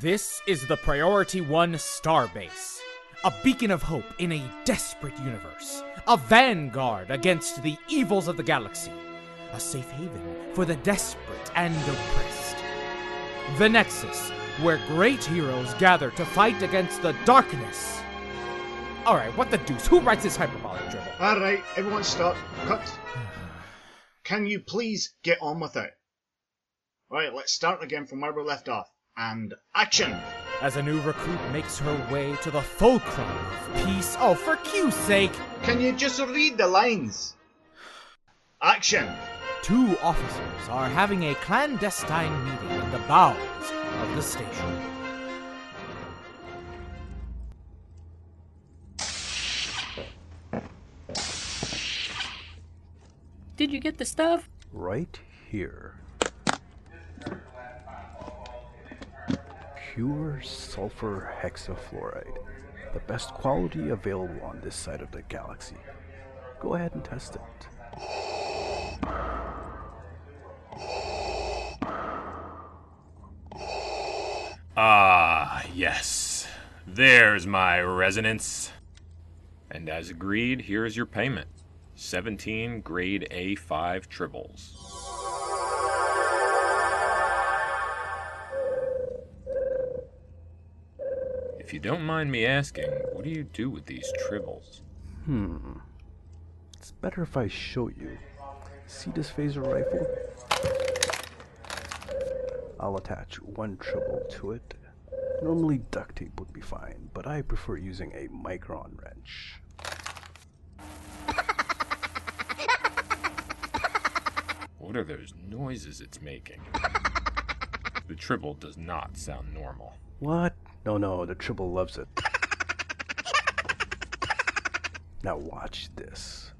This is the Priority One Starbase, a beacon of hope in a desperate universe, a vanguard against the evils of the galaxy, a safe haven for the desperate and oppressed. The Nexus, where great heroes gather to fight against the darkness. Alright, what the deuce? Who writes this hyperbolic dribble? Alright, everyone stop. Cut. Can you please get on with it? Right, let's start again from where we left off. And action! As a new recruit makes her way to the fulcrum of peace. Oh, for Q's sake! Can you just read the lines? Action! Two officers are having a clandestine meeting in the bowels of the station. Did you get the stuff? Right here. Pure sulfur hexafluoride. The best quality available on this side of the galaxy. Go ahead and test it. Ah, yes. There's my resonance. And as agreed, here is your payment 17 grade A5 tribbles. If you don't mind me asking, what do you do with these tribbles? Hmm. It's better if I show you. See this phaser rifle? I'll attach one tribble to it. Normally duct tape would be fine, but I prefer using a micron wrench. What are those noises it's making? The tribble does not sound normal. What? No, no, the tribble loves it. Now watch this.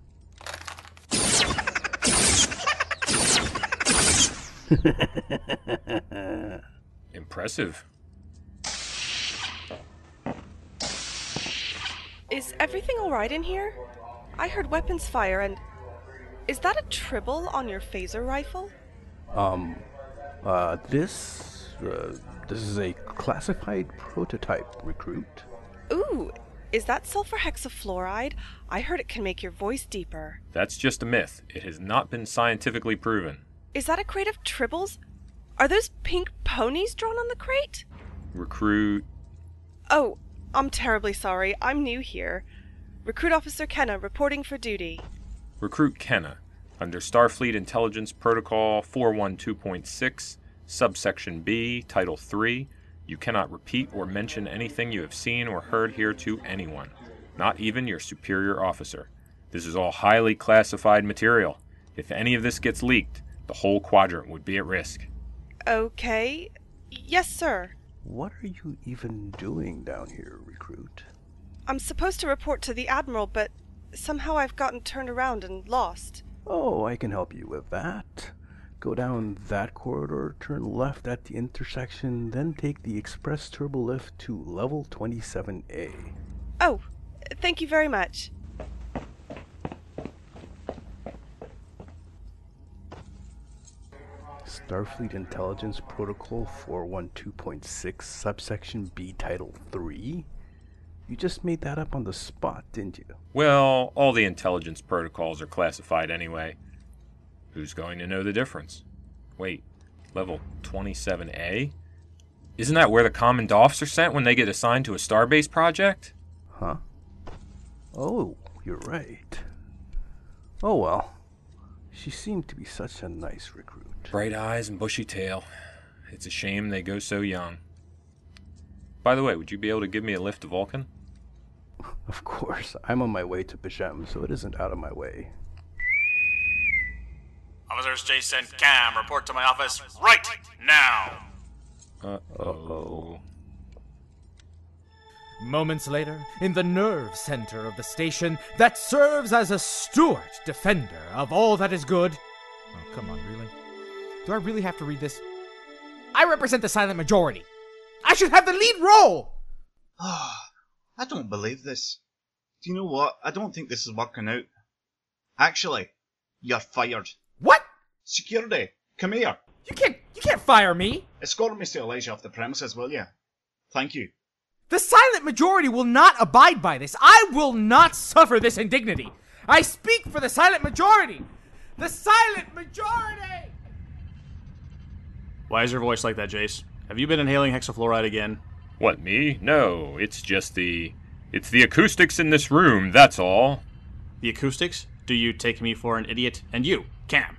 Impressive. Is everything alright in here? I heard weapons fire and. Is that a tribble on your phaser rifle? Um, uh, this, uh, this is a classified prototype recruit. Ooh, is that sulfur hexafluoride? I heard it can make your voice deeper. That's just a myth. It has not been scientifically proven. Is that a crate of tribbles? Are those pink ponies drawn on the crate? Recruit. Oh, I'm terribly sorry. I'm new here. Recruit Officer Kenna reporting for duty. Recruit Kenna. Under Starfleet Intelligence Protocol 412.6, Subsection B, Title 3, you cannot repeat or mention anything you have seen or heard here to anyone, not even your superior officer. This is all highly classified material. If any of this gets leaked, the whole quadrant would be at risk. Okay. Yes, sir. What are you even doing down here, recruit? I'm supposed to report to the Admiral, but somehow I've gotten turned around and lost. Oh, I can help you with that. Go down that corridor, turn left at the intersection, then take the express turbo lift to level 27A. Oh, thank you very much. Starfleet Intelligence Protocol 412.6, subsection B, Title 3? You just made that up on the spot, didn't you? Well, all the intelligence protocols are classified anyway. Who's going to know the difference? Wait, level 27A? Isn't that where the common doffs are sent when they get assigned to a starbase project? Huh? Oh, you're right. Oh well. She seemed to be such a nice recruit. Bright eyes and bushy tail. It's a shame they go so young. By the way, would you be able to give me a lift to Vulcan? Of course, I'm on my way to Pajam, so it isn't out of my way. Officers Jason Cam, report to my office right now. Uh oh. Moments later, in the nerve center of the station that serves as a steward defender of all that is good. Oh, come on, really? Do I really have to read this? I represent the silent majority. I should have the lead role! I don't believe this. Do you know what? I don't think this is working out. Actually, you're fired. What? Security, come here. You can't you can't fire me. Escort Mr. Elijah off the premises, will you? Thank you. The silent majority will not abide by this. I will not suffer this indignity. I speak for the silent majority. The silent majority! Why is your voice like that, Jace? Have you been inhaling hexafluoride again? What, me? No, it's just the. It's the acoustics in this room, that's all. The acoustics? Do you take me for an idiot? And you, Cam?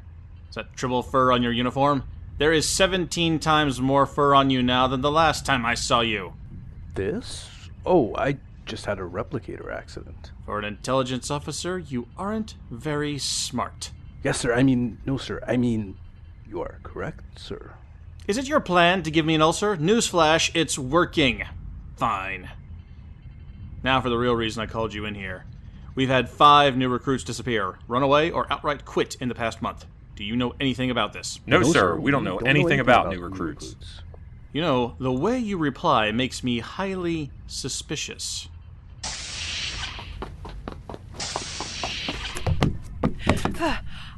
Is that tribble fur on your uniform? There is 17 times more fur on you now than the last time I saw you. This? Oh, I just had a replicator accident. For an intelligence officer, you aren't very smart. Yes, sir. I mean, no, sir. I mean, you are correct, sir. Is it your plan to give me an ulcer? Newsflash, it's working. Fine. Now for the real reason I called you in here. We've had five new recruits disappear, run away, or outright quit in the past month. Do you know anything about this? No, sir, we don't know anything about new recruits. You know, the way you reply makes me highly suspicious.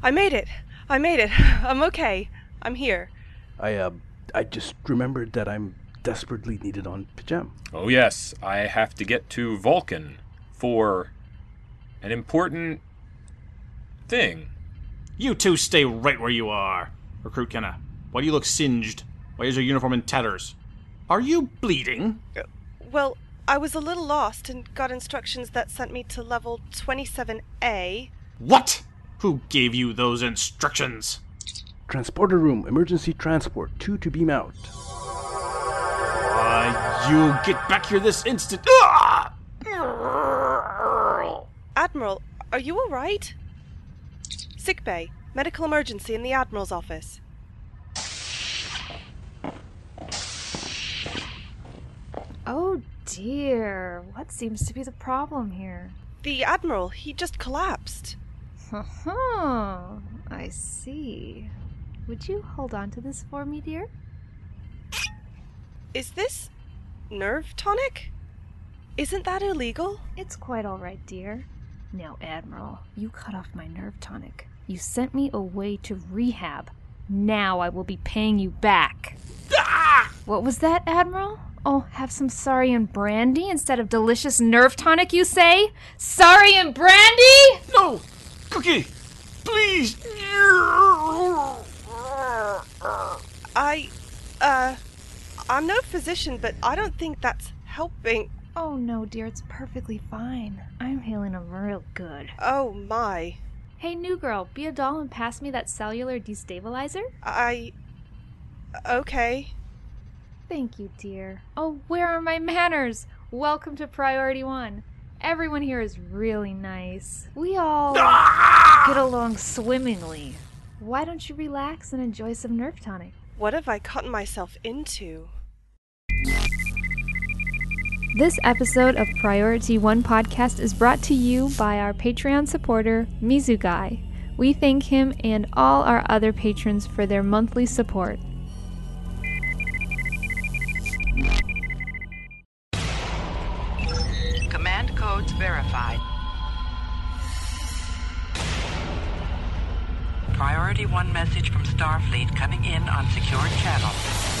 I made it. I made it. I'm okay. I'm here. I, uh, I just remembered that I'm desperately needed on Pajam. Oh, yes, I have to get to Vulcan for an important thing. You two stay right where you are. Recruit Kenna, why do you look singed? Why is your uniform in tatters? Are you bleeding? Well, I was a little lost and got instructions that sent me to level 27A. What? Who gave you those instructions? Transporter room, emergency transport, two to beam out. Uh, you get back here this instant. Ah! Admiral, are you alright? Sick bay. Medical emergency in the Admiral's office. Oh dear, what seems to be the problem here? The Admiral, he just collapsed. Oh, I see. Would you hold on to this for me, dear? Is this nerve tonic? Isn't that illegal? It's quite all right, dear. Now, Admiral, you cut off my nerve tonic. You sent me away to rehab. Now I will be paying you back. What was that, Admiral? Oh, have some Saurian brandy instead of delicious nerve tonic, you say? Saurian brandy? No! Cookie! Please! I, uh, I'm no physician, but I don't think that's helping. Oh no, dear, it's perfectly fine. I'm healing him real good. Oh my. Hey, new girl, be a doll and pass me that cellular destabilizer? I. Okay. Thank you, dear. Oh, where are my manners? Welcome to Priority One. Everyone here is really nice. We all ah! get along swimmingly. Why don't you relax and enjoy some nerve tonic? What have I gotten myself into? This episode of Priority One podcast is brought to you by our Patreon supporter, Mizugai. We thank him and all our other patrons for their monthly support. Command codes verified. Priority 1 message from Starfleet coming in on secured channel.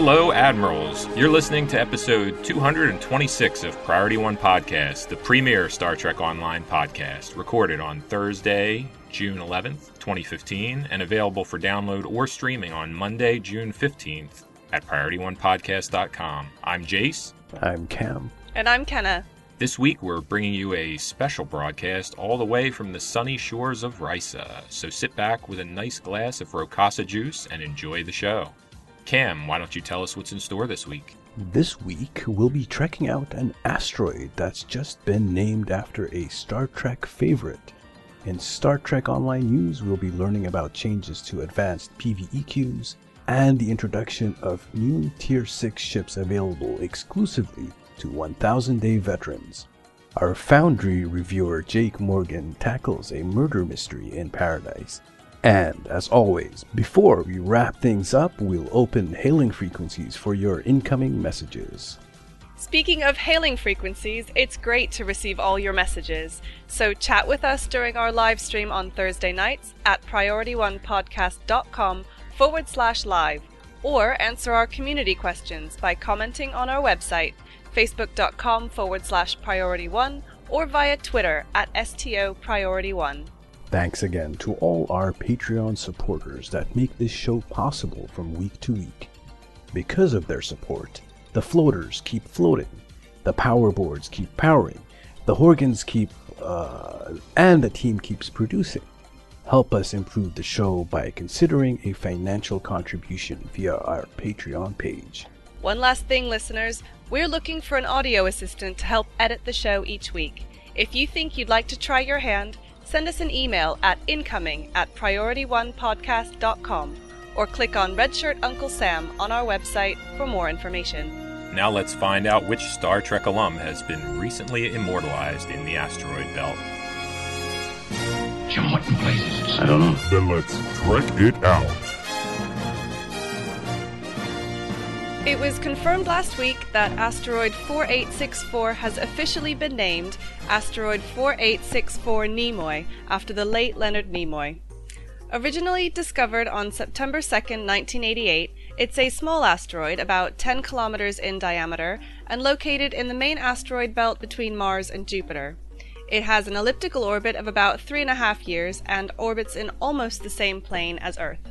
Hello, Admirals. You're listening to episode 226 of Priority One Podcast, the premier Star Trek Online podcast, recorded on Thursday, June 11th, 2015, and available for download or streaming on Monday, June 15th at PriorityOnePodcast.com. I'm Jace. I'm Cam. And I'm Kenna. This week, we're bringing you a special broadcast all the way from the sunny shores of Risa. So sit back with a nice glass of Rokassa juice and enjoy the show. Cam, why don't you tell us what's in store this week? This week, we'll be trekking out an asteroid that's just been named after a Star Trek favorite. In Star Trek Online News, we'll be learning about changes to advanced PvE queues and the introduction of new Tier 6 ships available exclusively to 1000 Day Veterans. Our Foundry reviewer Jake Morgan tackles a murder mystery in paradise. And as always, before we wrap things up, we'll open hailing frequencies for your incoming messages. Speaking of hailing frequencies, it's great to receive all your messages. So chat with us during our live stream on Thursday nights at priorityonepodcast.com forward slash live, or answer our community questions by commenting on our website, facebook.com forward slash priority one, or via Twitter at STO priority one. Thanks again to all our Patreon supporters that make this show possible from week to week. Because of their support, the floaters keep floating, the power boards keep powering, the Horgans keep, uh, and the team keeps producing. Help us improve the show by considering a financial contribution via our Patreon page. One last thing, listeners. We're looking for an audio assistant to help edit the show each week. If you think you'd like to try your hand, send us an email at incoming at priorityonepodcast.com or click on Redshirt Uncle Sam on our website for more information. Now let's find out which Star Trek alum has been recently immortalized in the asteroid belt. Jim, what in blazes is I don't know. Then let's trek it out. It was confirmed last week that asteroid 4864 has officially been named asteroid 4864 Nimoy after the late Leonard Nimoy. Originally discovered on September 2, 1988, it's a small asteroid about 10 kilometers in diameter and located in the main asteroid belt between Mars and Jupiter. It has an elliptical orbit of about three and a half years and orbits in almost the same plane as Earth.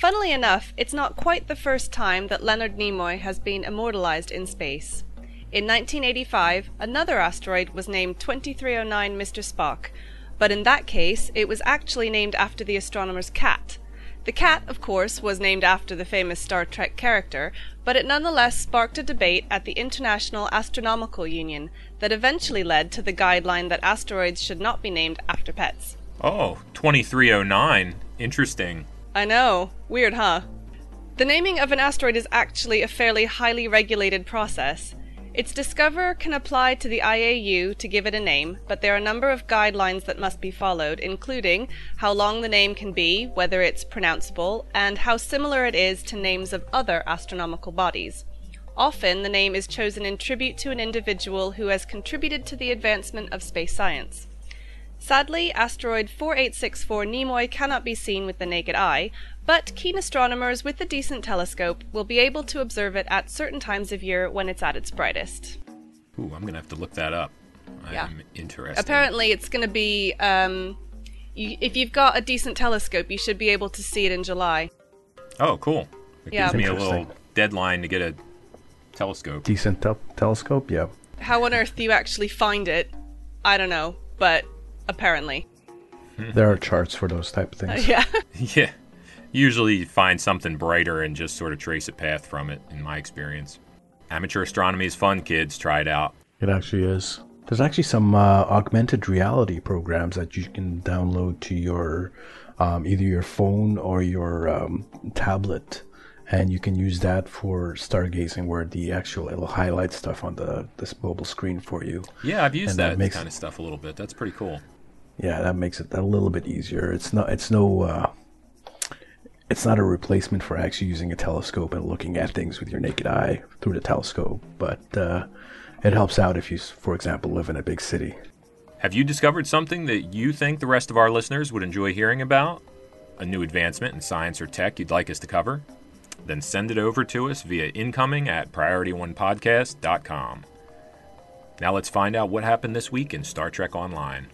Funnily enough, it's not quite the first time that Leonard Nimoy has been immortalized in space. In 1985, another asteroid was named 2309 Mr. Spock, but in that case, it was actually named after the astronomer's cat. The cat, of course, was named after the famous Star Trek character, but it nonetheless sparked a debate at the International Astronomical Union that eventually led to the guideline that asteroids should not be named after pets. Oh, 2309. Interesting. I know. Weird, huh? The naming of an asteroid is actually a fairly highly regulated process. Its discoverer can apply to the IAU to give it a name, but there are a number of guidelines that must be followed, including how long the name can be, whether it's pronounceable, and how similar it is to names of other astronomical bodies. Often, the name is chosen in tribute to an individual who has contributed to the advancement of space science. Sadly, asteroid 4864 Nimoy cannot be seen with the naked eye, but keen astronomers with a decent telescope will be able to observe it at certain times of year when it's at its brightest. Ooh, I'm gonna have to look that up. Yeah. I'm interested. Apparently, it's going to be. Um, you, if you've got a decent telescope, you should be able to see it in July. Oh, cool. It Yeah. gives me a little deadline to get a telescope. Decent tel- telescope, yeah. How on earth do you actually find it? I don't know, but apparently. There are charts for those type of things. yeah. yeah. Usually you find something brighter and just sort of trace a path from it, in my experience. Amateur astronomy is fun, kids. Try it out. It actually is. There's actually some uh, augmented reality programs that you can download to your um, either your phone or your um, tablet, and you can use that for stargazing, where the actual it'll highlight stuff on the this mobile screen for you. Yeah, I've used And that, makes kind of stuff a little bit. That's pretty cool. yeah, that makes it a little bit easier. It's not it's no uh, it's not a replacement for actually using a telescope and looking at things with your naked eye through the telescope, but uh, it helps out if you, for example, live in a big city. Have you discovered something that you think the rest of our listeners would enjoy hearing about? A new advancement in science or tech you'd like us to cover? Then send it over to us via incoming at priorityonepodcast.com. Now let's find out what happened this week in Star Trek Online.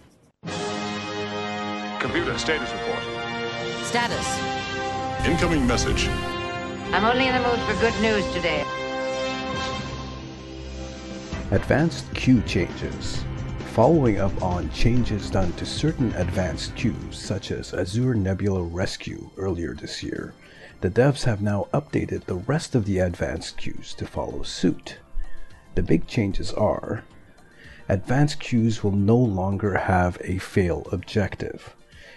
Computer status report. Status. Incoming message. I'm only in the mood for good news today. Advanced queue changes. Following up on changes done to certain advanced queues, such as Azure Nebula Rescue earlier this year, the devs have now updated the rest of the advanced queues to follow suit. The big changes are advanced queues will no longer have a fail objective.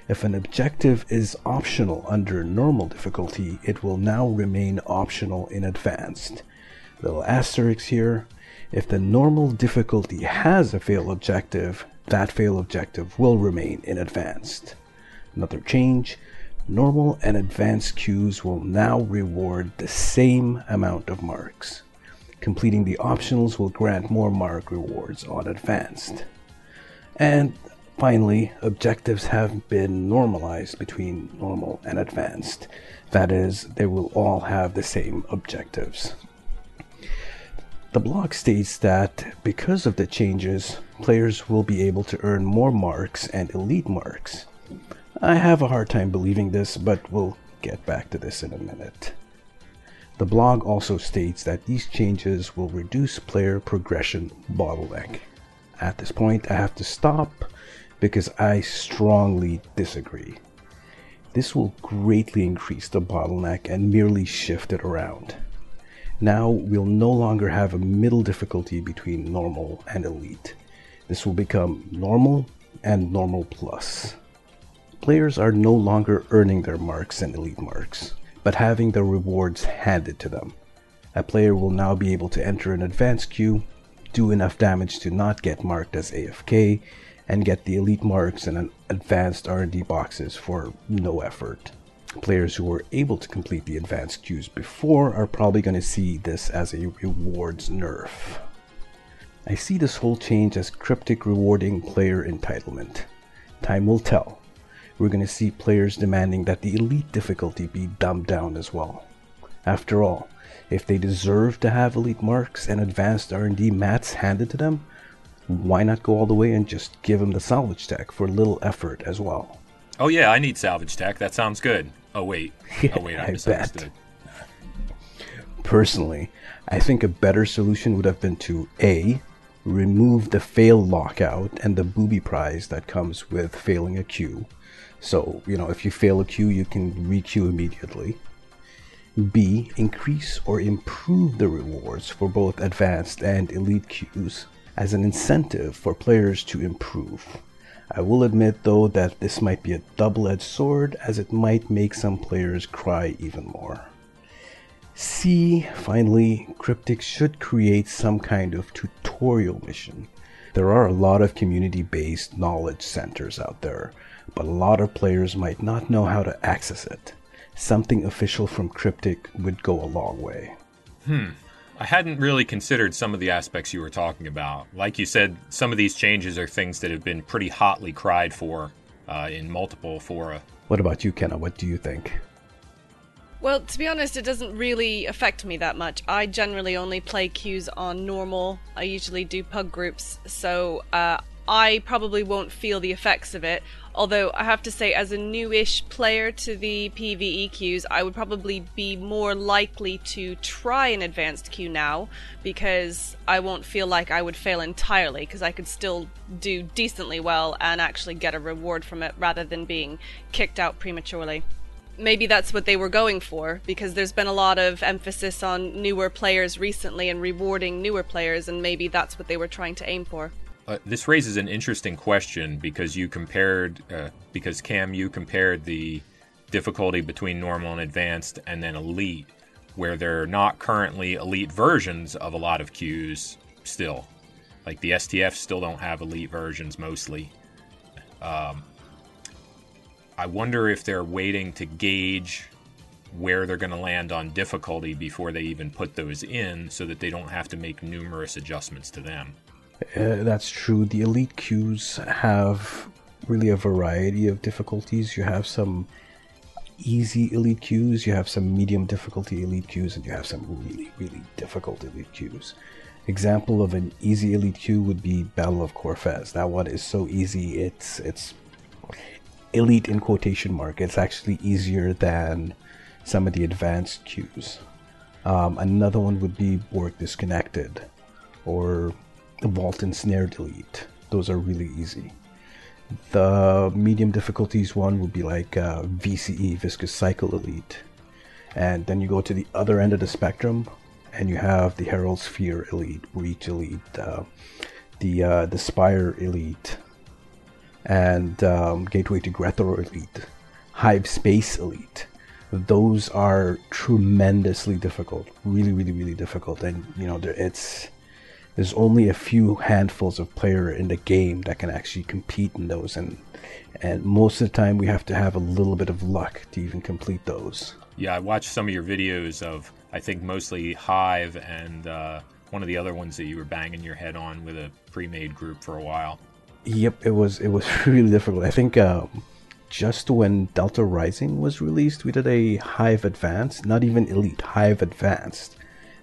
If an objective is optional under normal difficulty, it will now remain optional in advanced. Little asterisk here. If the normal difficulty has a fail objective, that fail objective will remain in advanced. Another change normal and advanced queues will now reward the same amount of marks. Completing the optionals will grant more mark rewards on advanced. And finally, objectives have been normalized between normal and advanced. That is, they will all have the same objectives. The blog states that because of the changes, players will be able to earn more marks and elite marks. I have a hard time believing this, but we'll get back to this in a minute. The blog also states that these changes will reduce player progression bottleneck. At this point, I have to stop because I strongly disagree. This will greatly increase the bottleneck and merely shift it around. Now we'll no longer have a middle difficulty between normal and elite. This will become normal and normal plus players are no longer earning their marks and elite marks, but having their rewards handed to them. A player will now be able to enter an advanced queue, do enough damage to not get marked as AFK, and get the elite marks and advanced R&D boxes for no effort. Players who were able to complete the advanced queues before are probably going to see this as a rewards nerf. I see this whole change as Cryptic rewarding player entitlement. Time will tell we're going to see players demanding that the elite difficulty be dumbed down as well. After all, if they deserve to have elite marks and advanced R&D mats handed to them, why not go all the way and just give them the salvage tech for little effort as well? Oh yeah, I need salvage tech. That sounds good. Oh wait. Oh wait, I, I misunderstood. Personally, I think a better solution would have been to A. Remove the fail lockout and the booby prize that comes with failing a queue so, you know, if you fail a queue, you can requeue immediately. B. Increase or improve the rewards for both advanced and elite queues as an incentive for players to improve. I will admit though that this might be a double-edged sword as it might make some players cry even more. C. Finally, Cryptic should create some kind of tutorial mission. There are a lot of community-based knowledge centers out there but a lot of players might not know how to access it. Something official from Cryptic would go a long way. Hmm. I hadn't really considered some of the aspects you were talking about. Like you said, some of these changes are things that have been pretty hotly cried for uh, in multiple fora. What about you, Kenna? What do you think? Well, to be honest, it doesn't really affect me that much. I generally only play queues on normal. I usually do pug groups, so uh, I probably won't feel the effects of it. Although I have to say, as a newish player to the PvE queues, I would probably be more likely to try an advanced queue now because I won't feel like I would fail entirely because I could still do decently well and actually get a reward from it rather than being kicked out prematurely maybe that's what they were going for because there's been a lot of emphasis on newer players recently and rewarding newer players and maybe that's what they were trying to aim for. Uh, this raises an interesting question because you compared, uh, because Cam, you compared the difficulty between normal and advanced and then elite, where there are not currently elite versions of a lot of queues still. Like the STF still don't have elite versions mostly. Um, I wonder if they're waiting to gauge where they're going to land on difficulty before they even put those in so that they don't have to make numerous adjustments to them. Uh, that's true. The elite queues have really a variety of difficulties. You have some easy elite queues, you have some medium difficulty elite queues, and you have some really, really difficult elite queues. Example of an easy elite queue would be Battle of Korfez. That one is so easy, it's it's elite in quotation mark. It's actually easier than some of the advanced queues. Um, another one would be Borg Disconnected, or the vault and snare delete. Those are really easy. The medium difficulties one would be like uh, VCE, Vicious Cycle Elite. And then you go to the other end of the spectrum and you have the Herald Sphere Elite, Reach Elite, uh, the, uh, the Spire Elite, and um, Gateway to Grethor Elite, Hive Space Elite. those are tremendously difficult, really, really, really difficult. And you know, it's there's only a few handfuls of player in the game that can actually compete in those, and and most of the time we have to have a little bit of luck to even complete those. Yeah, I watched some of your videos of I think mostly Hive and uh, one of the other ones that you were banging your head on with a pre-made group for a while. Yep, it was it was really difficult. I think um, just when Delta Rising was released, we did a Hive Advanced, not even Elite, Hive Advanced,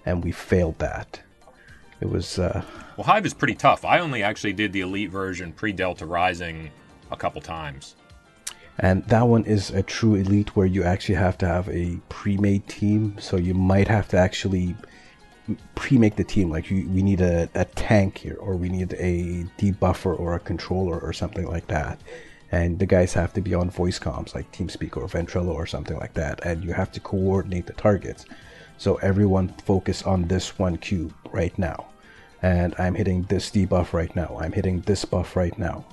and we failed that. It was. Uh, well, Hive is pretty tough. I only actually did the Elite version pre Delta Rising a couple times. And that one is a true elite where you actually have to have a pre-made team. So you might have to actually pre-make the team. Like you, we need a, a tank here, or we need a debuffer or a controller or something like that. And the guys have to be on voice comms like TeamSpeak or Ventrilo or something like that. And you have to coordinate the targets. So everyone focus on this one cube right now and I'm hitting this debuff right now. I'm hitting this buff right now.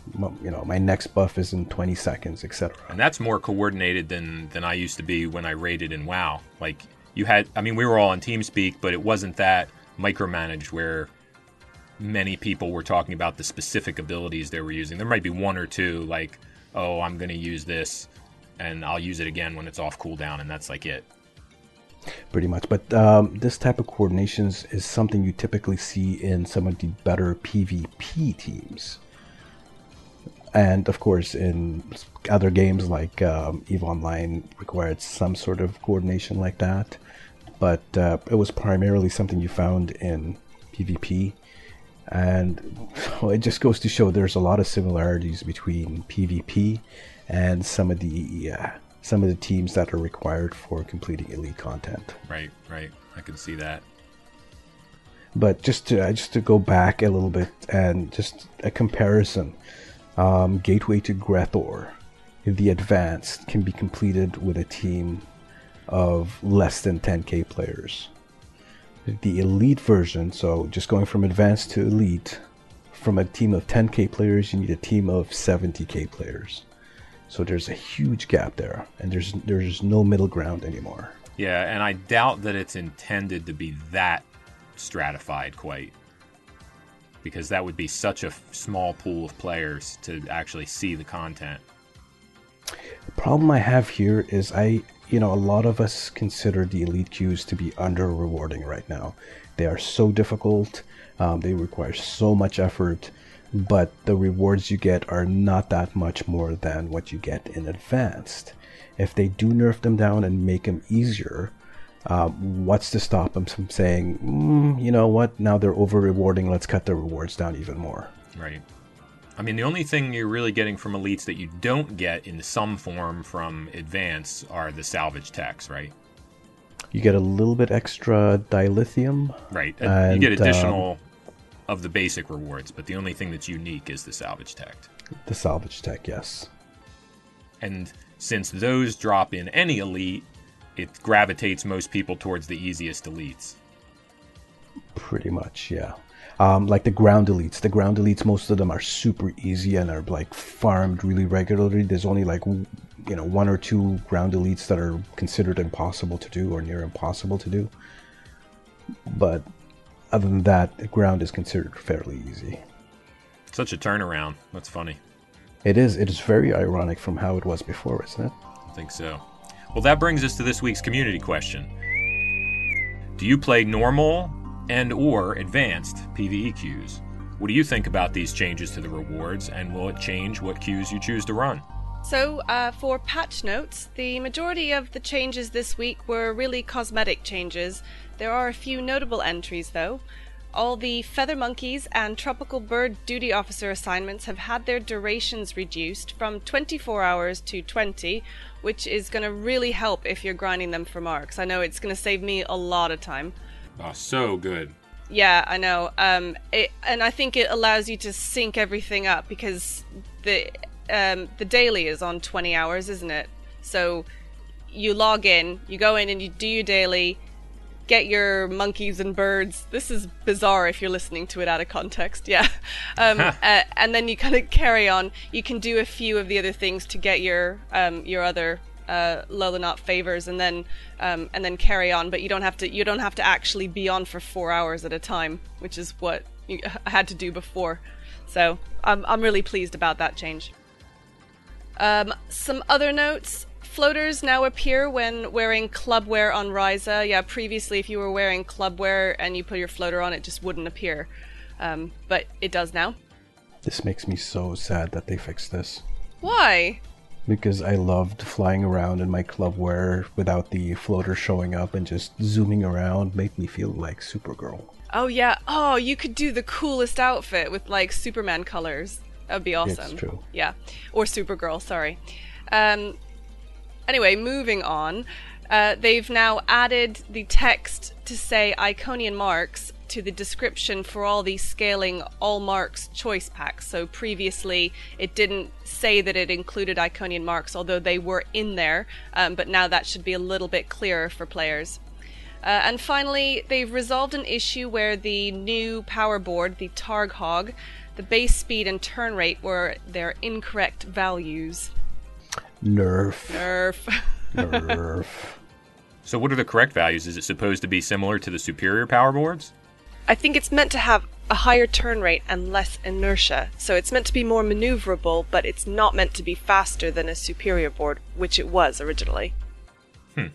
You know, my next buff is in 20 seconds, etc. And that's more coordinated than than I used to be when I raided in WoW. Like you had, I mean, we were all on TeamSpeak, but it wasn't that micromanaged where many people were talking about the specific abilities they were using. There might be one or two, like, oh, I'm going to use this, and I'll use it again when it's off cooldown, and that's like it pretty much. But um, this type of coordinations is something you typically see in some of the better PvP teams. And of course, in other games like um, EVE Online required some sort of coordination like that. But uh, it was primarily something you found in PvP. And so it just goes to show there's a lot of similarities between PvP and some of the uh, some of the teams that are required for completing elite content. Right, right. I can see that. But just to just to go back a little bit and just a comparison, um, Gateway to Grethor, the advanced can be completed with a team of less than 10k players. The elite version, so just going from advanced to elite, from a team of 10k players, you need a team of 70k players. So there's a huge gap there, and there's there's no middle ground anymore. Yeah, and I doubt that it's intended to be that stratified quite. Because that would be such a small pool of players to actually see the content. The problem I have here is I, you know, a lot of us consider the elite queues to be under rewarding right now. They are so difficult, um, they require so much effort but the rewards you get are not that much more than what you get in advanced. If they do nerf them down and make them easier, um, what's to stop them from saying, mm, you know what, now they're over rewarding, let's cut the rewards down even more? Right. I mean, the only thing you're really getting from elites that you don't get in some form from advanced are the salvage techs, right? You get a little bit extra dilithium. Right. And, you get additional um, of the basic rewards, but the only thing that's unique is the salvage tech. The salvage tech, yes. And since those drop in any elite, it gravitates most people towards the easiest elites. Pretty much, yeah. Um, like the ground elites. The ground elites, most of them are super easy and are like farmed really regularly. There's only like you know one or two ground elites that are considered impossible to do or near impossible to do. But other than that, the ground is considered fairly easy. Such a turnaround. That's funny. It is. It is very ironic from how it was before, isn't it? I think so. Well, that brings us to this week's community question. Do you play normal and or advanced PvE queues? What do you think about these changes to the rewards, and will it change what queues you choose to run? So, uh, for patch notes, the majority of the changes this week were really cosmetic changes, there are a few notable entries, though. All the Feather Monkeys and Tropical Bird Duty Officer assignments have had their durations reduced from 24 hours to 20, which is going to really help if you're grinding them for marks. I know it's going to save me a lot of time. Oh, so good. Yeah, I know. Um, it, and I think it allows you to sync everything up because the um, the daily is on 20 hours, isn't it? So you log in, you go in and you do your daily, get your monkeys and birds. This is bizarre if you're listening to it out of context. Yeah. Um, uh, and then you kind of carry on. You can do a few of the other things to get your um, your other uh, Lohlunat favors and then um, and then carry on. But you don't have to you don't have to actually be on for four hours at a time, which is what you had to do before. So I'm I'm really pleased about that change. Um, some other notes. Floaters now appear when wearing clubwear on Risa. Yeah, previously, if you were wearing clubwear and you put your floater on, it just wouldn't appear. Um, but it does now. This makes me so sad that they fixed this. Why? Because I loved flying around in my clubwear without the floater showing up and just zooming around made me feel like Supergirl. Oh yeah. Oh, you could do the coolest outfit with like Superman colors. That would be awesome. True. Yeah. Or Supergirl, sorry. Um anyway, moving on. Uh, they've now added the text to say Iconian marks to the description for all these scaling all marks choice packs. So previously it didn't say that it included Iconian marks, although they were in there, um, but now that should be a little bit clearer for players. Uh, and finally, they've resolved an issue where the new power board, the Targ Hog, the base speed and turn rate were their incorrect values. Nerf. Nerf. Nerf. So, what are the correct values? Is it supposed to be similar to the superior power boards? I think it's meant to have a higher turn rate and less inertia, so it's meant to be more maneuverable, but it's not meant to be faster than a superior board, which it was originally. Hmm.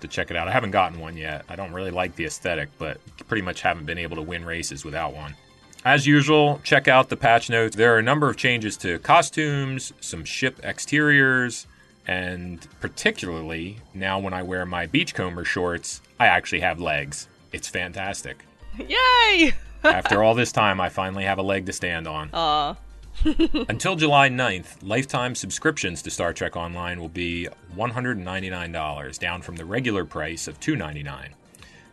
To check it out. I haven't gotten one yet. I don't really like the aesthetic, but pretty much haven't been able to win races without one. As usual, check out the patch notes. There are a number of changes to costumes, some ship exteriors, and particularly now when I wear my beachcomber shorts, I actually have legs. It's fantastic. Yay! After all this time, I finally have a leg to stand on. Aw. Until July 9th, lifetime subscriptions to Star Trek Online will be $199, down from the regular price of $299.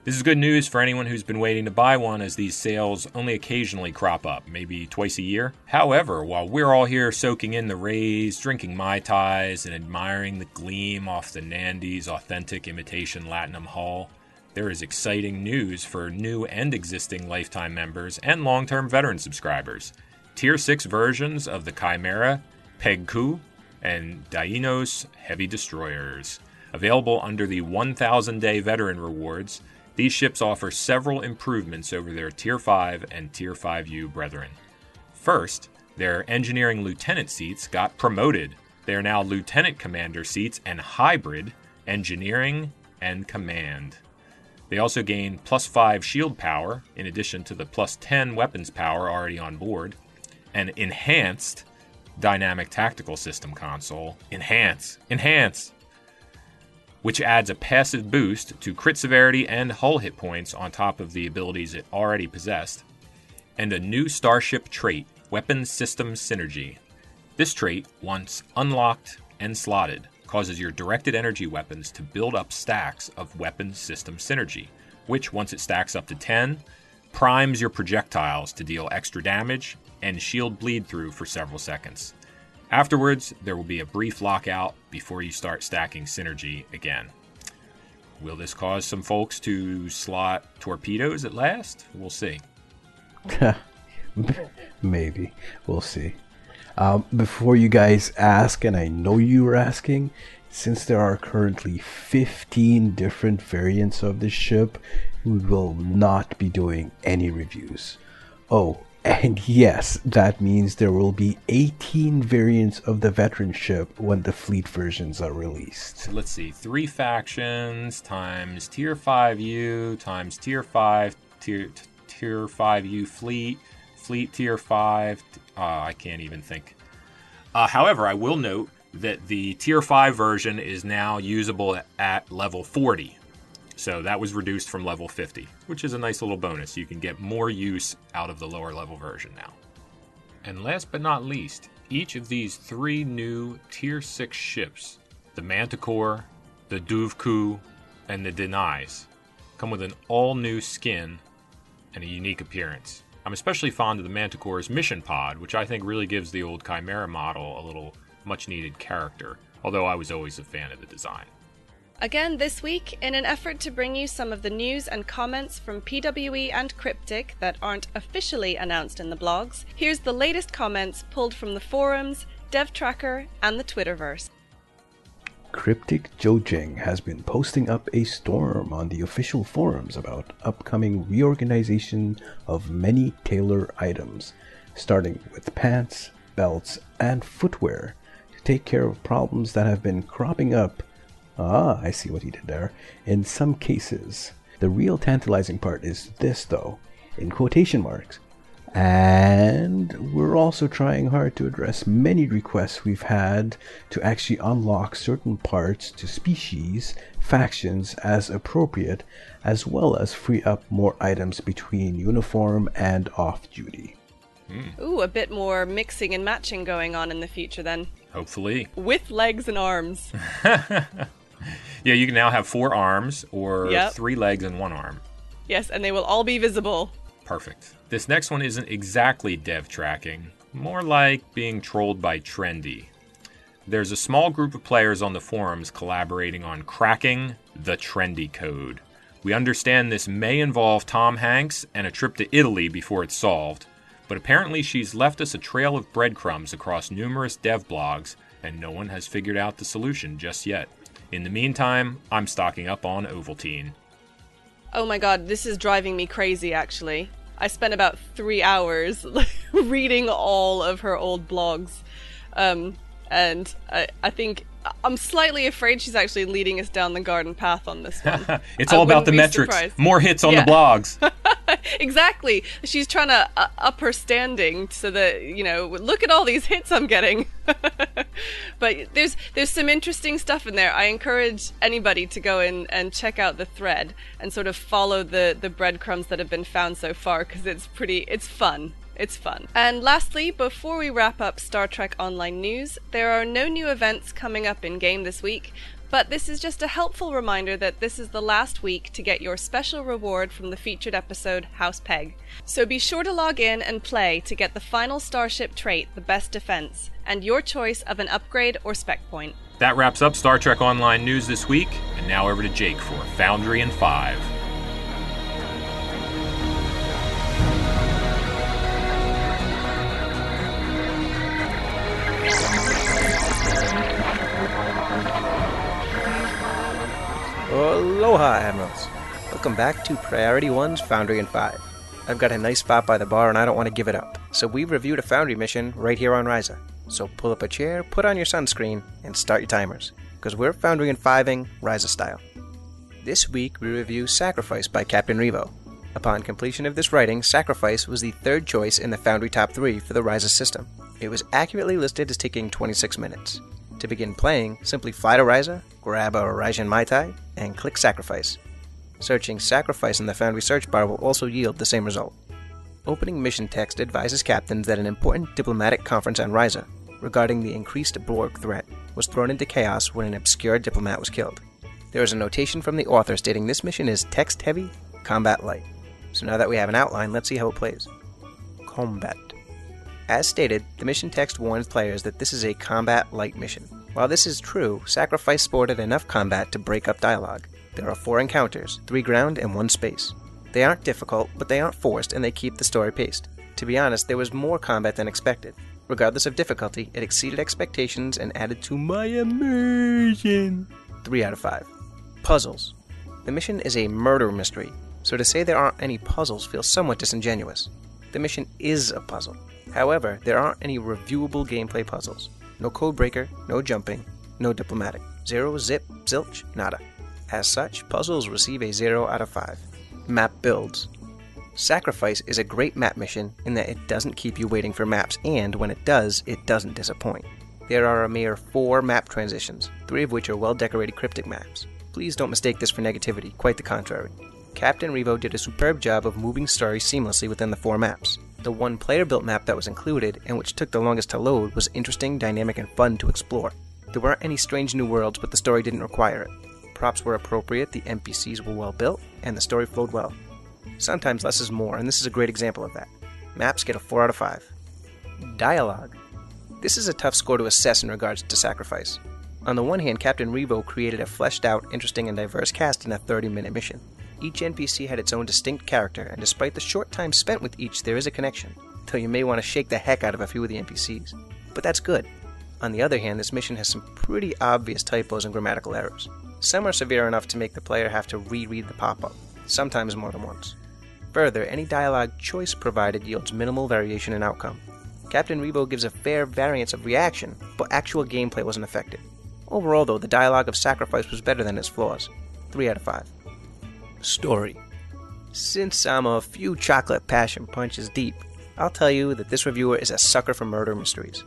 This is good news for anyone who's been waiting to buy one, as these sales only occasionally crop up, maybe twice a year. However, while we're all here soaking in the rays, drinking Mai Tais, and admiring the gleam off the Nandy's authentic imitation Latinum hull, there is exciting news for new and existing lifetime members and long term veteran subscribers. Tier 6 versions of the Chimera, Peghqu', and Dainos heavy destroyers. Available under the 1000 day veteran rewards, these ships offer several improvements over their Tier 5 and Tier 5U brethren. First, their engineering lieutenant seats got promoted. They are now lieutenant commander seats and hybrid engineering and command. They also gain plus 5 shield power, in addition to the plus 10 weapons power already on board, an enhanced dynamic tactical system console. Enhance! Enhance! Which adds a passive boost to crit severity and hull hit points on top of the abilities it already possessed, and a new starship trait, Weapon System Synergy. This trait, once unlocked and slotted, causes your directed energy weapons to build up stacks of weapon system synergy, which, once it stacks up to 10, primes your projectiles to deal extra damage and shield bleed through for several seconds. Afterwards, there will be a brief lockout before you start stacking synergy again. Will this cause some folks to slot torpedoes at last? We'll see. Maybe. We'll see. Um, before you guys ask, and I know you were asking, since there are currently 15 different variants of this ship, we will not be doing any reviews. Oh, and yes, that means there will be 18 variants of the veteran ship when the fleet versions are released. Let's see, three factions times tier 5U times tier 5 tier tier 5U fleet, fleet tier 5. Uh, I can't even think. Uh, however, I will note that the tier 5 version is now usable at level 40. So that was reduced from level 50, which is a nice little bonus. You can get more use out of the lower level version now. And last but not least, each of these three new Tier 6 ships, the Manticore, the Duvqu', and the Denies, come with an all new skin and a unique appearance. I'm especially fond of the Manticore's mission pod, which I think really gives the old Chimera model a little much needed character, although I was always a fan of the design. Again this week, in an effort to bring you some of the news and comments from PWE and Cryptic that aren't officially announced in the blogs, here's the latest comments pulled from the forums, DevTracker, and the Twitterverse. Cryptic Jojing has been posting up a storm on the official forums about upcoming reorganization of many tailor items, starting with pants, belts, and footwear to take care of problems that have been cropping up. Ah, I see what he did there. In some cases. The real tantalizing part is this, though, in quotation marks. And we're also trying hard to address many requests we've had to actually unlock certain parts to species, factions as appropriate, as well as free up more items between uniform and off duty. Ooh, a bit more mixing and matching going on in the future then. Hopefully. With legs and arms. Yeah, you can now have four arms or Yep. three legs and one arm. yes, and they will all be visible. Perfect. This next one isn't exactly dev tracking, more like being trolled by Trendy. There's a small group of players on the forums collaborating on cracking the Trendy code. We understand this may involve Tom Hanks and a trip to Italy before it's solved, but apparently she's left us a trail of breadcrumbs across numerous dev blogs, and no one has figured out the solution just yet. In the meantime, I'm stocking up on Ovaltine. Oh my god, this is driving me crazy actually. I spent about three hours reading all of her old blogs. Um, and I, I think I'm slightly afraid she's actually leading us down the garden path on this one. it's all about the metrics. surprised. More hits on Yeah. the blogs. exactly. She's trying to uh, up her standing so that you know, look at all these hits I'm getting. but there's there's some interesting stuff in there. I encourage anybody to go in and check out the thread and sort of follow the the breadcrumbs that have been found so far because it's pretty it's fun. It's fun. And lastly, before we wrap up Star Trek Online news, there are no new events coming up in game this week, but this is just a helpful reminder that this is the last week to get your special reward from the featured episode House Pegh. So be sure to log in and play to get the final starship trait, the best defense, and your choice of an upgrade or spec point. That wraps up Star Trek Online news this week, and now over to Jake for Foundry and 5. Aloha, Admirals. Welcome back to Priority One's Foundry and 5. I've got a nice spot by the bar and I don't want to give it up, so we've reviewed a Foundry mission right here on Risa. So pull up a chair, put on your sunscreen, and start your timers, because we're Foundry and 5ing Risa style. This week we review Sacrifice by Captain Revo. Upon completion of this writing, Sacrifice was the third choice in the Foundry Top 3 for the Risa system. It was accurately listed as taking 26 minutes. To begin playing, simply fly to Risa, grab a Risan Mai Tai, and click Sacrifice. Searching Sacrifice in the Foundry search bar will also yield the same result. Opening mission text advises captains that an important diplomatic conference on Risa regarding the increased Borg threat was thrown into chaos when an obscure diplomat was killed. There is a notation from the author stating this mission is text heavy, combat light. So now that we have an outline, let's see how it plays. Combat. As stated, the mission text warns players that this is a combat light mission. While this is true, Sacrifice sported enough combat to break up dialogue. There are four encounters, three ground and one space. They aren't difficult, but they aren't forced and they keep the story paced. To be honest, there was more combat than expected. Regardless of difficulty, it exceeded expectations and added to my immersion. 3 out of 5. Puzzles. The mission is a murder mystery, so to say there aren't any puzzles feels somewhat disingenuous. The mission is a puzzle. However, there aren't any reviewable gameplay puzzles. No code breaker, no jumping, no diplomatic. Zero, zip, zilch, nada. As such, puzzles receive a 0 out of 5. Map builds. Sacrifice is a great map mission in that it doesn't keep you waiting for maps, and when it does, it doesn't disappoint. There are a mere four map transitions, three of which are well decorated cryptic maps. Please don't mistake this for negativity, quite the contrary. Captain Revo did a superb job of moving stories seamlessly within the four maps. The one player built map that was included, and which took the longest to load, was interesting, dynamic, and fun to explore. There weren't any strange new worlds, but the story didn't require it. Props were appropriate, the NPCs were well built, and the story flowed well. Sometimes less is more, and this is a great example of that. Maps get a 4 out of 5. Dialogue. This is a tough score to assess in regards to Sacrifice. On the one hand, Captain Revo created a fleshed out, interesting, and diverse cast in a 30 minute mission. Each NPC had its own distinct character, and despite the short time spent with each, there is a connection, though you may want to shake the heck out of a few of the NPCs. But that's good. On the other hand, this mission has some pretty obvious typos and grammatical errors. Some are severe enough to make the player have to reread the pop up, sometimes more than once. Further, any dialogue choice provided yields minimal variation in outcome. Captain Revo gives a fair variance of reaction, but actual gameplay wasn't affected. Overall, though, the dialogue of Sacrifice was better than its flaws. 3 out of 5. Story Since I'm a few chocolate passion punches deep, I'll tell you that this reviewer is a sucker for murder mysteries.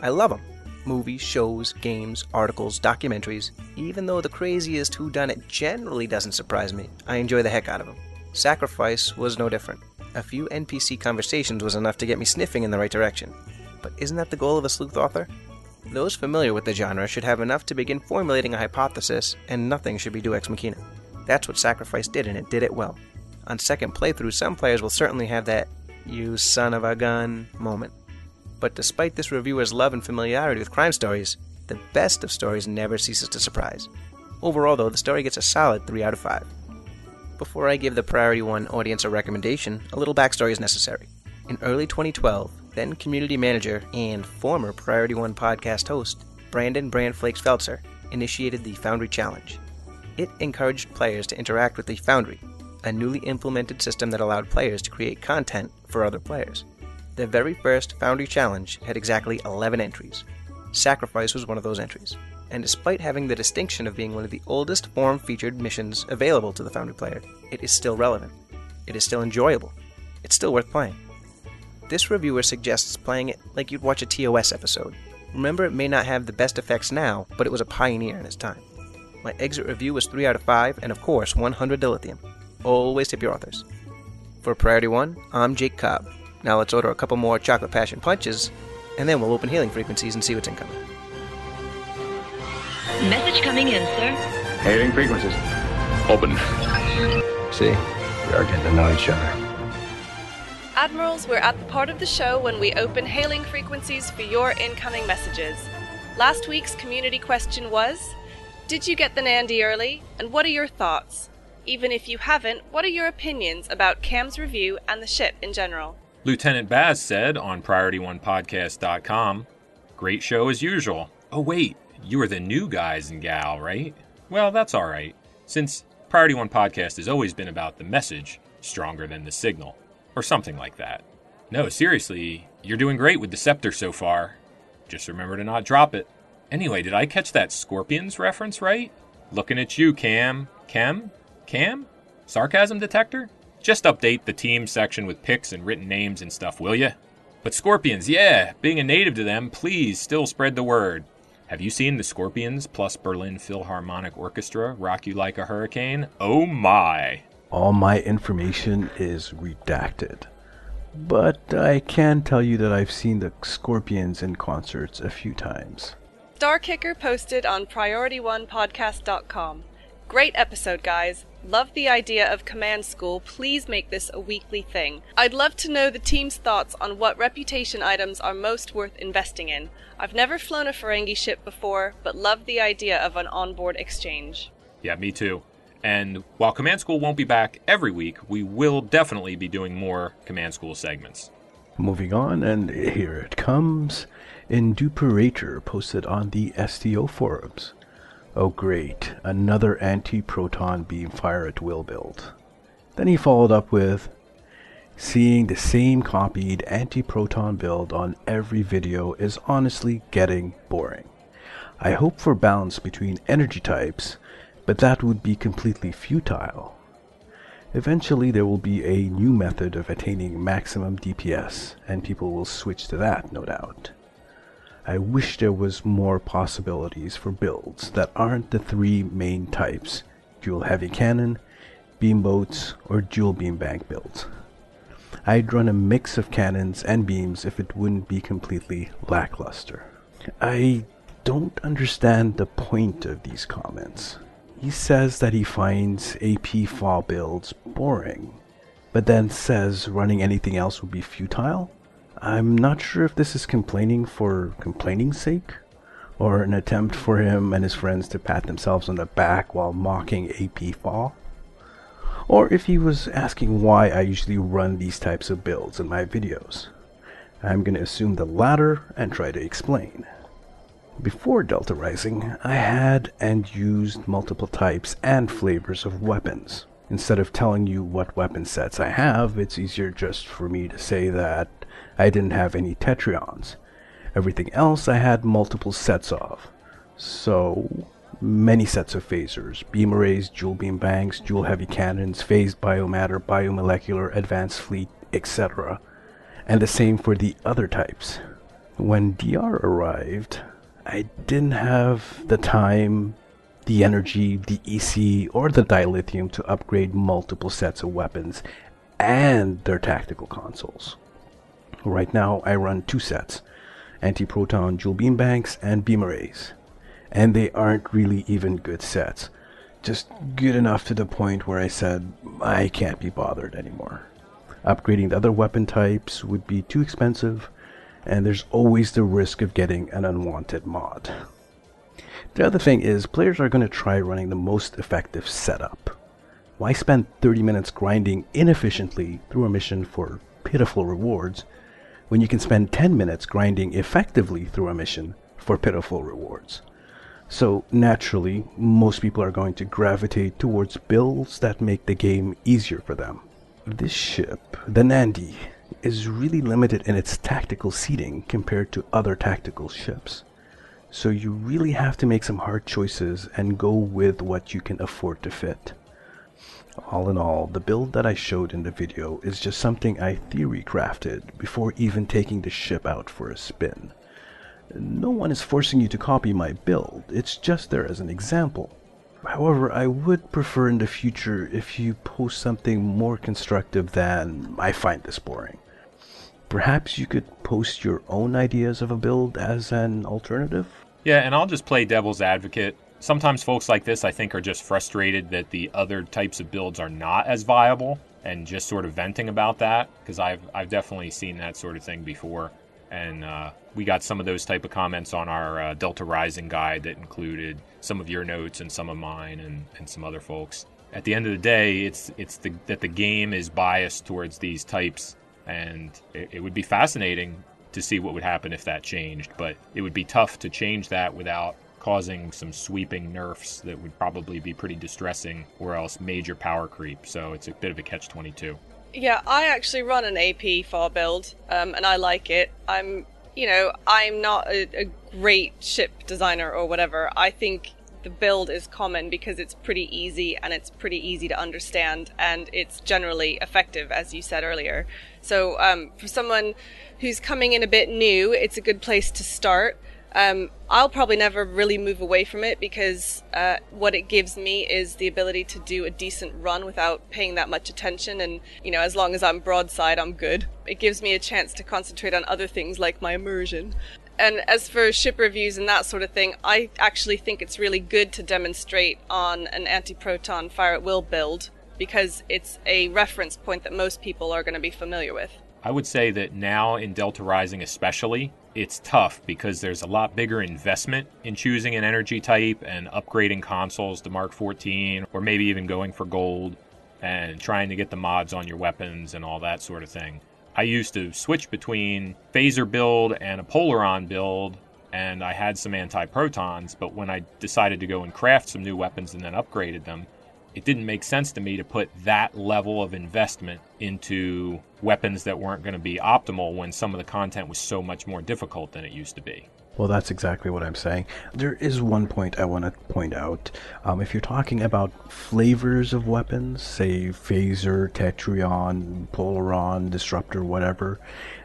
I love them. Movies, shows, games, articles, documentaries. Even though the craziest whodunit generally doesn't surprise me, I enjoy the heck out of them. Sacrifice was no different. A few NPC conversations was enough to get me sniffing in the right direction. But isn't that the goal of a sleuth author? Those familiar with the genre should have enough to begin formulating a hypothesis, and nothing should be deus ex machina. That's what Sacrifice did, and it did it well. On second playthrough, some players will certainly have that you son of a gun moment. But despite this reviewer's love and familiarity with crime stories, the best of stories never ceases to surprise. Overall, though, the story gets a solid 3 out of 5. Before I give the Priority 1 audience a recommendation, a little backstory is necessary. In early 2012, then community manager and former Priority 1 podcast host, Brandon Branflakes Felder, initiated the Foundry Challenge. It encouraged players to interact with the Foundry, a newly implemented system that allowed players to create content for other players. The very first Foundry Challenge had exactly 11 entries. Sacrifice was one of those entries, and despite having the distinction of being one of the oldest form featured missions available to the Foundry player, it is still relevant. It is still enjoyable. It's still worth playing. This reviewer suggests playing it like you'd watch a TOS episode. Remember, it may not have the best effects now, but it was a pioneer in its time. My exit review was 3 out of 5, and of course, 100 dilithium. Always tip your authors. For Priority 1, I'm Jake Cobb. Now let's order a couple more Chocolate Passion Punches, and then we'll open hailing frequencies and see what's incoming. Message coming in, sir. Hailing frequencies. Open. See, we are getting to know each other. Admirals, we're at the part of the show when we open hailing frequencies for your incoming messages. Last week's community question was Did you get the Nandi early? And what are your thoughts? Even if you haven't, what are your opinions about Cam's review and the ship in general? Lieutenant Baz said on PriorityOnePodcast.com, Great show as usual. Oh, wait, you are the new guys and gal, right? Well, that's all right, since Priority One Podcast has always been about the message stronger than the signal, or something like that. No, seriously, you're doing great with the scepter so far. Just remember to not drop it. Anyway, did I catch that Scorpions reference right? Looking at you, Cam. Cam? Cam? Sarcasm detector? Just update the team section with pics and written names and stuff, will ya? But Scorpions, yeah, being a native to them, please still spread the word. Have you seen the Scorpions plus Berlin Philharmonic Orchestra rock you like a hurricane? Oh my! All my information is redacted. But I can tell you that I've seen the Scorpions in concerts a few times. Starkicker posted on PriorityOnePodcast.com. Great episode, guys. Love the idea of command school. Please make this a weekly thing. I'd love to know the team's thoughts on what reputation items are most worth investing in. I've never flown a Ferengi ship before, but love the idea of an onboard exchange. Yeah, me too. And while Command School won't be back every week, we will definitely be doing more Command School segments. Moving on, and here it comes. Induperator posted on the STO forums. Oh great, another anti-proton beam fire at will build. Then he followed up with, Seeing the same copied anti-proton build on every video is honestly getting boring. I hope for balance between energy types, but that would be completely futile. Eventually there will be a new method of attaining maximum DPS, and people will switch to that, no doubt. I wish there was more possibilities for builds that aren't the three main types, dual heavy cannon, beam boats, or dual beam bank builds. I'd run a mix of cannons and beams if it wouldn't be completely lackluster. I don't understand the point of these comments. He says that he finds AP FAW builds boring, but then says running anything else would be futile? I'm not sure if this is complaining for complaining's sake, or an attempt for him and his friends to pat themselves on the back while mocking AP FAW, or if he was asking why I usually run these types of builds in my videos. I'm going to assume the latter and try to explain. Before Delta Rising, I had and used multiple types and flavors of weapons. Instead of telling you what weapon sets I have, it's easier just for me to say that I didn't have any Tetrions. Everything else I had multiple sets of. So, many sets of phasers, beam arrays, dual beam banks, dual heavy cannons, phased biomatter, biomolecular, advanced fleet, etc. And the same for the other types. When DR arrived, I didn't have the time, the energy, the EC, or the dilithium to upgrade multiple sets of weapons and their tactical consoles. Right now, I run two sets anti proton dual beam banks and beam arrays, and they aren't really even good sets. Just good enough to the point where I said, I can't be bothered anymore. Upgrading the other weapon types would be too expensive, and there's always the risk of getting an unwanted mod. The other thing is, players are going to try running the most effective setup. Why spend 30 minutes grinding inefficiently through a mission for pitiful rewards when you can spend 10 minutes grinding effectively through a mission for pitiful rewards? So, naturally, most people are going to gravitate towards builds that make the game easier for them. This ship, the Nandi, is really limited in its tactical seating compared to other tactical ships. So you really have to make some hard choices and go with what you can afford to fit. All in all, the build that I showed in the video is just something I theory crafted before even taking the ship out for a spin. No one is forcing you to copy my build, it's just there as an example. However, I would prefer in the future if you post something more constructive than I find this boring. Perhaps you could post your own ideas of a build as an alternative? Yeah, and I'll just play devil's advocate. Sometimes folks like this, I think, are just frustrated that the other types of builds are not as viable and just sort of venting about that because I've, I've definitely seen that sort of thing before. And uh, we got some of those type of comments on our uh, Delta Rising guide that included some of your notes and some of mine and, and some other folks. At the end of the day, it's it's the, that the game is biased towards these types, and it, it would be fascinating to see what would happen if that changed. But it would be tough to change that without causing some sweeping nerfs that would probably be pretty distressing, or else major power creep. So it's a bit of a catch 22. Yeah, I actually run an AP FAW build, um, and I like it. I'm, you know, I'm not a, a great ship designer or whatever. I think the build is common because it's pretty easy and it's pretty easy to understand and it's generally effective, as you said earlier. So, um, for someone who's coming in a bit new, it's a good place to start. Um, I'll probably never really move away from it because uh, what it gives me is the ability to do a decent run without paying that much attention. And, you know, as long as I'm broadside, I'm good. It gives me a chance to concentrate on other things like my immersion. And as for ship reviews and that sort of thing, I actually think it's really good to demonstrate on an anti proton fire at will build because it's a reference point that most people are going to be familiar with. I would say that now in Delta Rising, especially, it's tough because there's a lot bigger investment in choosing an energy type and upgrading consoles to Mark 14, or maybe even going for gold and trying to get the mods on your weapons and all that sort of thing. I used to switch between phaser build and a Polaron build, and I had some anti protons, but when I decided to go and craft some new weapons and then upgraded them, it didn't make sense to me to put that level of investment into weapons that weren't going to be optimal when some of the content was so much more difficult than it used to be. Well, that's exactly what I'm saying. There is one point I want to point out. Um, if you're talking about flavors of weapons, say phaser, tetrion, polaron, disruptor, whatever,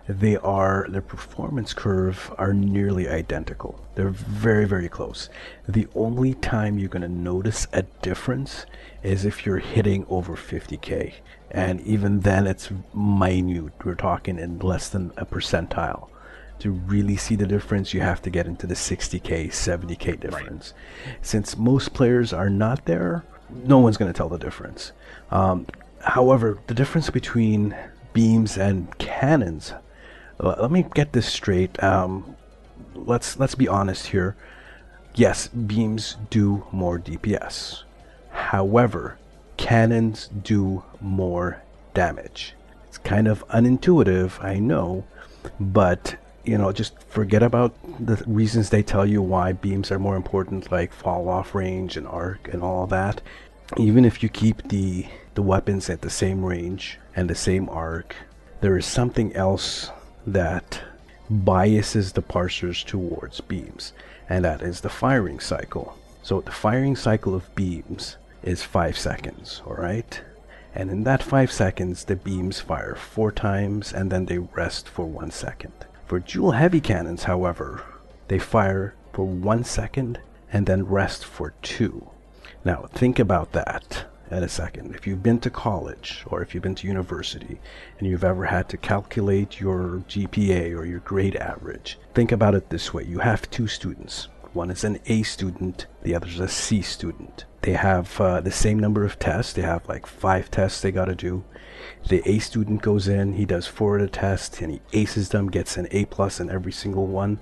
they are their performance curve are nearly identical. They're very, very close. The only time you're going to notice a difference is if you're hitting over 50k, and even then it's minute. We're talking in less than a percentile to really see the difference, you have to get into the 60k, 70k difference. Right. Since most players are not there, no one's going to tell the difference. Um, however, the difference between beams and cannons, let me get this straight. Um, let's let's be honest here. Yes, beams do more DPS. However, cannons do more damage. It's kind of unintuitive, I know, but you know, just forget about the reasons they tell you why beams are more important, like fall off range and arc and all that. Even if you keep the the weapons at the same range and the same arc, there is something else that biases the parsers towards beams, and that is the firing cycle. So the firing cycle of beams is five seconds, alright? And in that five seconds, the beams fire four times and then they rest for one second. For dual heavy cannons, however, they fire for one second and then rest for two. Now, think about that in a second. If you've been to college or if you've been to university and you've ever had to calculate your GPA or your grade average, think about it this way you have two students. One is an A student, the other is a C student. They have uh, the same number of tests. They have like five tests they got to do. The A student goes in, he does four of the tests, and he aces them, gets an A plus in every single one,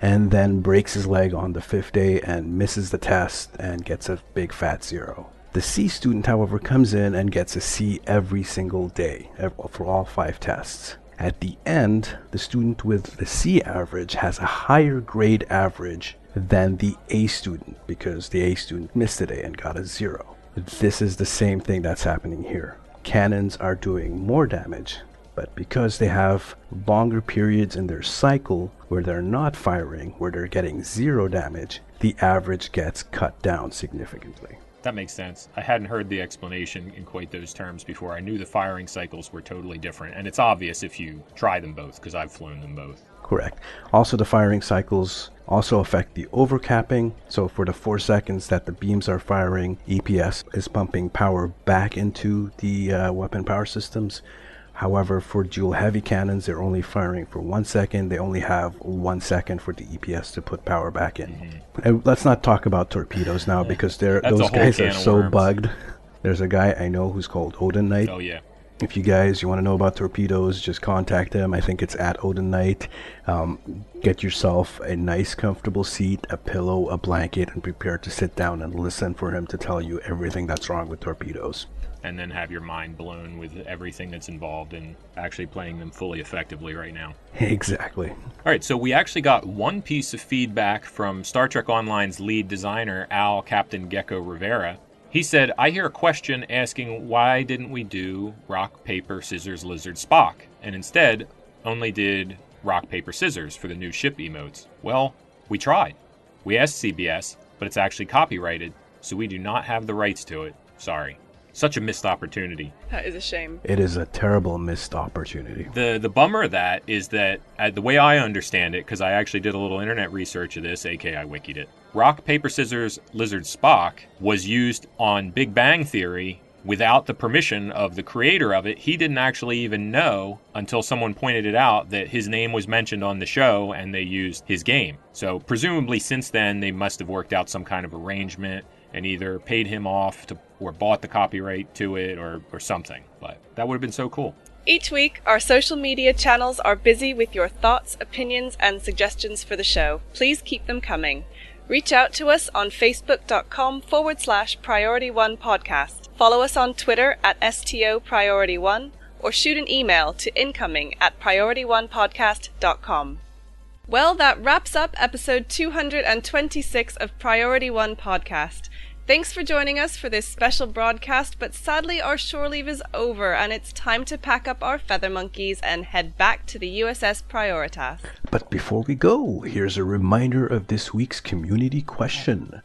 and then breaks his leg on the fifth day and misses the test and gets a big fat zero. The C student, however, comes in and gets a C every single day for all five tests. At the end, the student with the C average has a higher grade average than the A student because the A student missed a day and got a zero. This is the same thing that's happening here. Cannons are doing more damage, but because they have longer periods in their cycle where they're not firing, where they're getting zero damage, the average gets cut down significantly. That makes sense. I hadn't heard the explanation in quite those terms before. I knew the firing cycles were totally different, and it's obvious if you try them both because I've flown them both. Correct. Also, the firing cycles also affect the overcapping. So, for the four seconds that the beams are firing, EPS is pumping power back into the uh, weapon power systems. However, for dual heavy cannons, they're only firing for one second. They only have one second for the EPS to put power back in. Mm-hmm. And let's not talk about torpedoes now because they're, those guys are so worms. bugged. There's a guy I know who's called Odin Knight. Oh yeah. If you guys you want to know about torpedoes, just contact him. I think it's at Odin Knight. Um, get yourself a nice, comfortable seat, a pillow, a blanket, and prepare to sit down and listen for him to tell you everything that's wrong with torpedoes and then have your mind blown with everything that's involved in actually playing them fully effectively right now. Exactly. All right, so we actually got one piece of feedback from Star Trek Online's lead designer, Al Captain Geko Rivera. He said, I hear a question asking why didn't we do rock, paper, scissors, lizard, Spock, and instead only did rock, paper, scissors for the new ship emotes. Well, we tried. We asked CBS, but it's actually copyrighted, so we do not have the rights to it. Sorry. Such a missed opportunity. That is a shame. It is a terrible missed opportunity. The the bummer of that is that uh, the way I understand it, because I actually did a little internet research of this, aka I wikied it. Rock paper scissors lizard Spock was used on Big Bang Theory without the permission of the creator of it. He didn't actually even know until someone pointed it out that his name was mentioned on the show and they used his game. So presumably since then they must have worked out some kind of arrangement and either paid him off to, or bought the copyright to it or, or something. But that would have been so cool. Each week, our social media channels are busy with your thoughts, opinions, and suggestions for the show. Please keep them coming. Reach out to us on facebook.com forward slash priority one podcast. Follow us on Twitter at STO priority one or shoot an email to incoming at priorityonepodcast.com. Well, that wraps up episode 226 of Priority One Podcast. Thanks for joining us for this special broadcast, but sadly our shore leave is over and it's time to pack up our feather monkeys and head back to the USS Prioritas. But before we go, here's a reminder of this week's community question.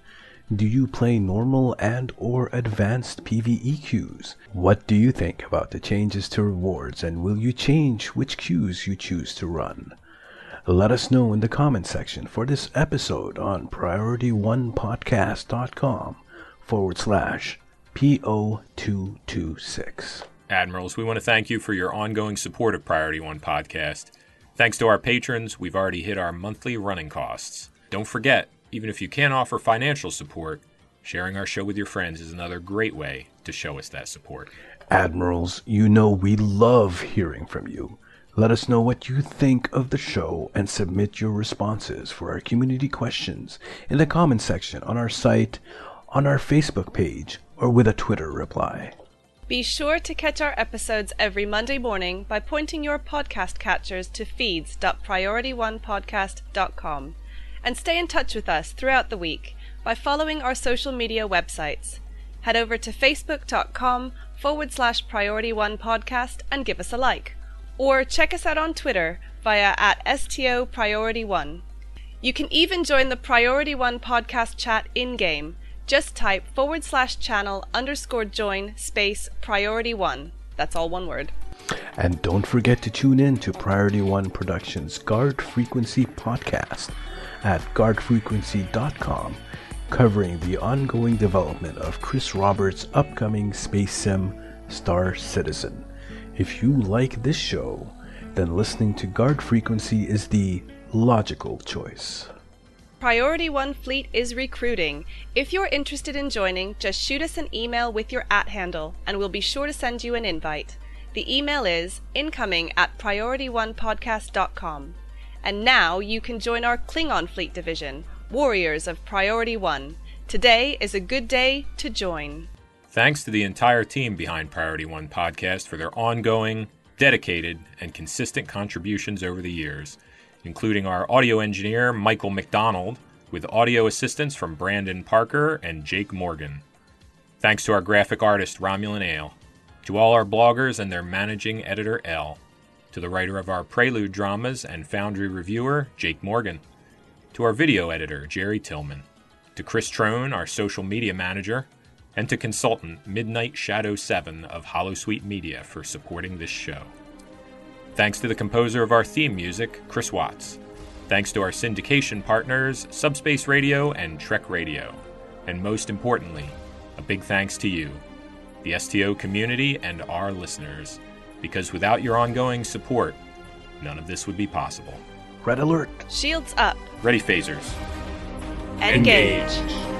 Do you play normal and or advanced PvE queues? What do you think about the changes to rewards and will you change which queues you choose to run? Let us know in the comment section for this episode on PriorityOnePodcast.com forward slash PO226. Admirals, we want to thank you for your ongoing support of Priority One Podcast. Thanks to our patrons, we've already hit our monthly running costs. Don't forget, even if you can't offer financial support, sharing our show with your friends is another great way to show us that support. Admirals, you know we love hearing from you. Let us know what you think of the show and submit your responses for our community questions in the comment section on our site on our Facebook page or with a Twitter reply. Be sure to catch our episodes every Monday morning by pointing your podcast catchers to feeds.priorityonepodcast.com and stay in touch with us throughout the week by following our social media websites. Head over to facebook.com forward slash priority one podcast and give us a like. Or check us out on Twitter via at STO Priority One. You can even join the Priority One podcast chat in game. Just type forward slash channel underscore join space priority one. That's all one word. And don't forget to tune in to Priority One Productions Guard Frequency podcast at guardfrequency.com, covering the ongoing development of Chris Roberts' upcoming space sim, Star Citizen. If you like this show, then listening to Guard Frequency is the logical choice. Priority One Fleet is recruiting. If you're interested in joining, just shoot us an email with your at handle, and we'll be sure to send you an invite. The email is incoming at priorityonepodcast.com. And now you can join our Klingon Fleet division, Warriors of Priority One. Today is a good day to join. Thanks to the entire team behind Priority One Podcast for their ongoing, dedicated, and consistent contributions over the years including our audio engineer, Michael McDonald, with audio assistance from Brandon Parker and Jake Morgan. Thanks to our graphic artist, Romulan Ale. To all our bloggers and their managing editor, L. To the writer of our Prelude dramas and Foundry reviewer, Jake Morgan. To our video editor, Jerry Tillman. To Chris Trone, our social media manager. And to consultant Midnight Shadow 7 of Holosuite Media for supporting this show. Thanks to the composer of our theme music, Chris Watts. Thanks to our syndication partners, Subspace Radio and Trek Radio. And most importantly, a big thanks to you, the STO community and our listeners, because without your ongoing support, none of this would be possible. Red alert! Shields up. Ready phasers. Engage. Engage.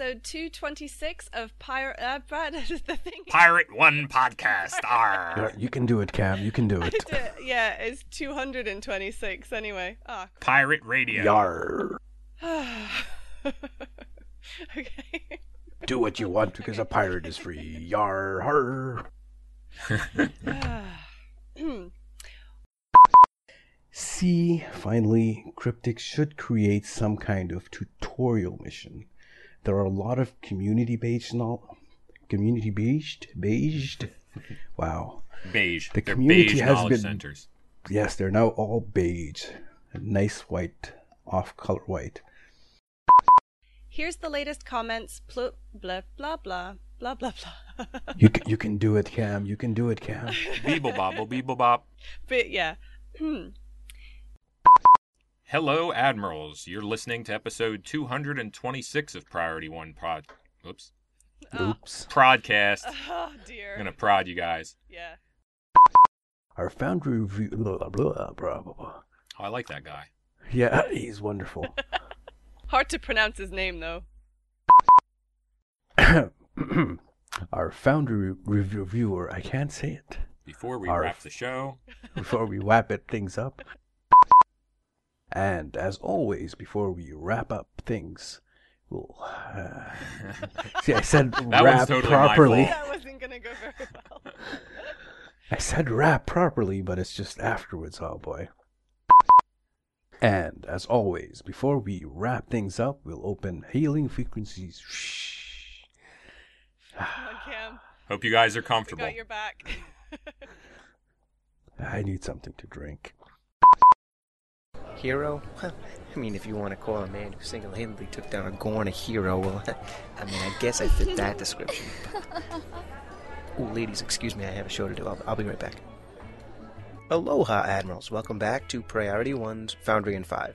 Episode 226 of Pirate. Uh, Brad, the thing. Pirate One Podcast. R. Yeah, You can do it, Cam. You can do I it. did- yeah, it's 226 anyway. Ah, Pirate Radio. Yar. okay. Do what you want because a pirate is free. Yar. Har. See, finally, Cryptic should create some kind of tutorial mission. There are a lot of community based no- community based based. Wow. Beige. The They're community beige has knowledge been centers. yes, they're now all beige, nice white, off color white. Here's the latest comments. Pl- blah blah blah blah blah blah. You can, you can do it, Cam. You can do it, Cam. Beeble bobble, beeble bop. but yeah. Hello, Admirals. You're listening to episode 226 of Priority One Prod. Oops. Oh. Oops. Prodcast. Oh dear. I'm gonna prod you guys. Yeah. Our foundry review. Blah, blah, blah, blah, blah, blah. Oh, I like that guy. Yeah, he's wonderful. Hard to pronounce his name though. Our foundry re- reviewer. I can't say it. Before we Our- wrap the show, before we wrap it things up. And as always, before we wrap up things, we'll. Uh, see, I said That was wrap totally my properly. That wasn't gonna go very well. I said wrap properly, but it's just afterwards. Oh boy. And as always, before we wrap things up, we'll open healing frequencies. Come on, Cam. hope you guys are We comfortable. got your back. I need something to drink. Hero? Well, I mean, if you want to call a man who single-handedly took down a Gorn a hero, well, I mean, I guess I fit that description. Ooh, ladies, excuse me, I have a show to do. I'll, I'll be right back. Aloha, Admirals. Welcome back to Priority One's Foundry and 5.